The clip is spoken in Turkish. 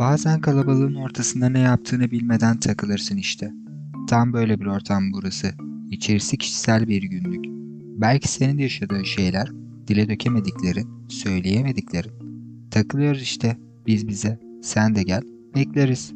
Bazen kalabalığın ortasında ne yaptığını bilmeden takılırsın işte. Tam böyle bir ortam burası. İçerisi kişisel bir günlük. Belki senin de yaşadığın şeyler, dile dökemediklerin, söyleyemediklerin. Takılıyoruz işte biz bize. Sen de gel, bekleriz.